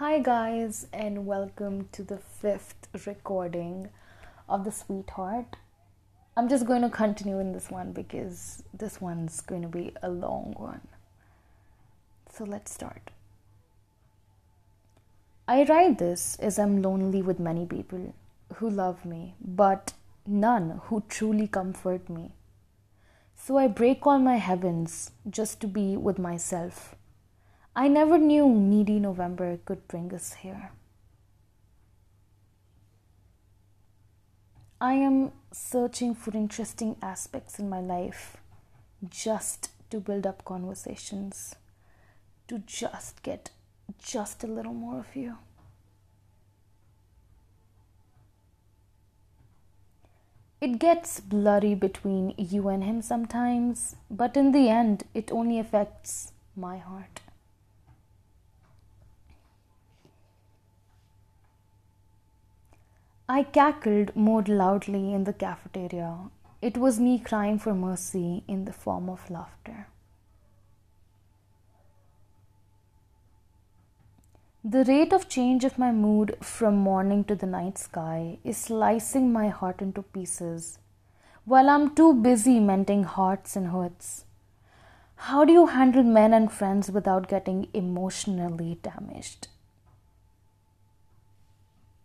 Hi, guys, and welcome to the fifth recording of The Sweetheart. I'm just going to continue in this one because this one's going to be a long one. So let's start. I write this as I'm lonely with many people who love me, but none who truly comfort me. So I break all my heavens just to be with myself I never knew needy November could bring us here. I am searching for interesting aspects in my life just to build up conversations, to just get just a little more of you. It gets blurry between you and him sometimes, but in the end, it only affects my heart. I cackled more loudly in the cafeteria. It was me crying for mercy in the form of laughter. The rate of change of my mood from morning to the night sky is slicing my heart into pieces while I'm too busy mending hearts and hurts. How do you handle men and friends without getting emotionally damaged?